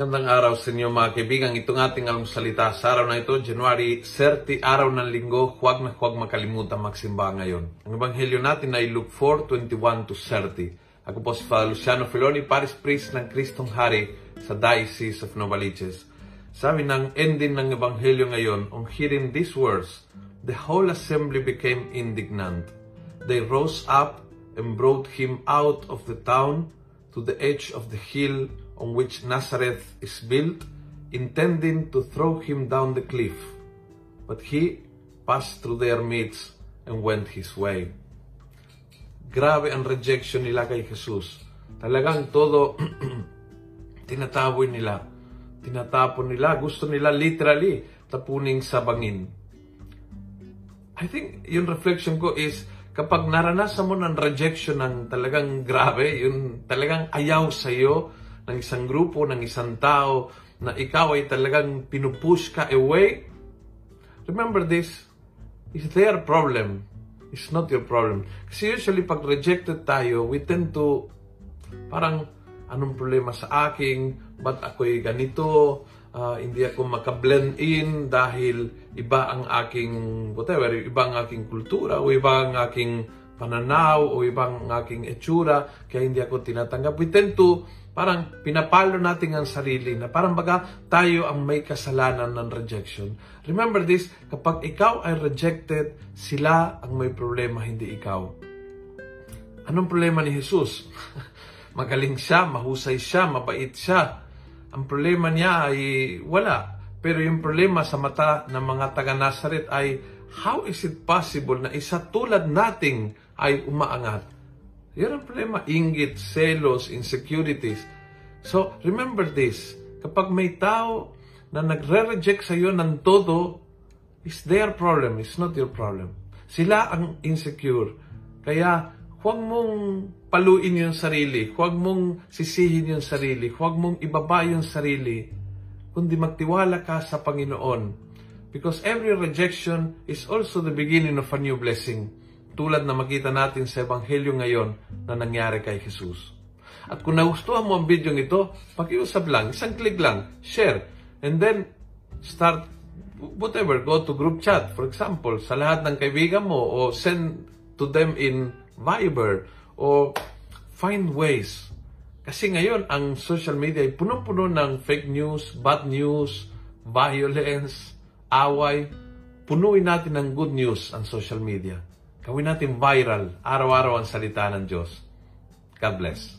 Magandang araw sa inyo mga kaibigan. Itong ating almusalita sa araw na ito, January 30, araw ng linggo, huwag na huwag makalimutan magsimba ngayon. Ang ebanghelyo natin ay Luke 4, 21 to 30. Ako po si Father Luciano Filoni, Paris Priest ng Kristong Hari sa Diocese of Novaliches. Sabi ng ending ng ebanghelyo ngayon, on hearing these words, the whole assembly became indignant. They rose up and brought him out of the town to the edge of the hill on which Nazareth is built, intending to throw him down the cliff. But he passed through their midst and went his way. Grabe ang rejection nila kay Jesus. Talagang todo tinataboy nila. Tinatapon nila. Gusto nila literally tapunin sa bangin. I think yung reflection ko is kapag naranasan mo ng rejection ng talagang grabe, yung talagang ayaw sa iyo, ng isang grupo, ng isang tao, na ikaw ay talagang pinupush ka away, remember this, is their problem. It's not your problem. Kasi usually pag rejected tayo, we tend to, parang, anong problema sa akin? Ba't ako'y ganito? Uh, hindi ako makablend in dahil iba ang aking, whatever, iba ang aking kultura o iba ang aking pananaw o ibang aking etsura, kaya hindi ako tinatanggap. We tend to parang pinapalo natin ang sarili na parang baga tayo ang may kasalanan ng rejection. Remember this, kapag ikaw ay rejected, sila ang may problema, hindi ikaw. Anong problema ni Jesus? Magaling siya, mahusay siya, mabait siya. Ang problema niya ay wala. Pero yung problema sa mata ng mga taga-Nazaret ay how is it possible na isa tulad nating ay umaangat? Yan ang problema. Ingit, selos, insecurities. So, remember this. Kapag may tao na nagre-reject sa iyo ng todo, is their problem. It's not your problem. Sila ang insecure. Kaya, huwag mong paluin yung sarili. Huwag mong sisihin yung sarili. Huwag mong ibaba yung sarili. Kundi magtiwala ka sa Panginoon. Because every rejection is also the beginning of a new blessing tulad na makita natin sa Ebanghelyo ngayon na nangyari kay Jesus. At kung nagustuhan mo ang video ito, pakiusap lang, isang click lang, share, and then start whatever, go to group chat, for example, sa lahat ng kaibigan mo, o send to them in Viber, o find ways. Kasi ngayon, ang social media ay puno-puno ng fake news, bad news, violence, away. Punuin natin ng good news ang social media. Gawin natin viral, araw-araw ang salita ng Diyos. God bless.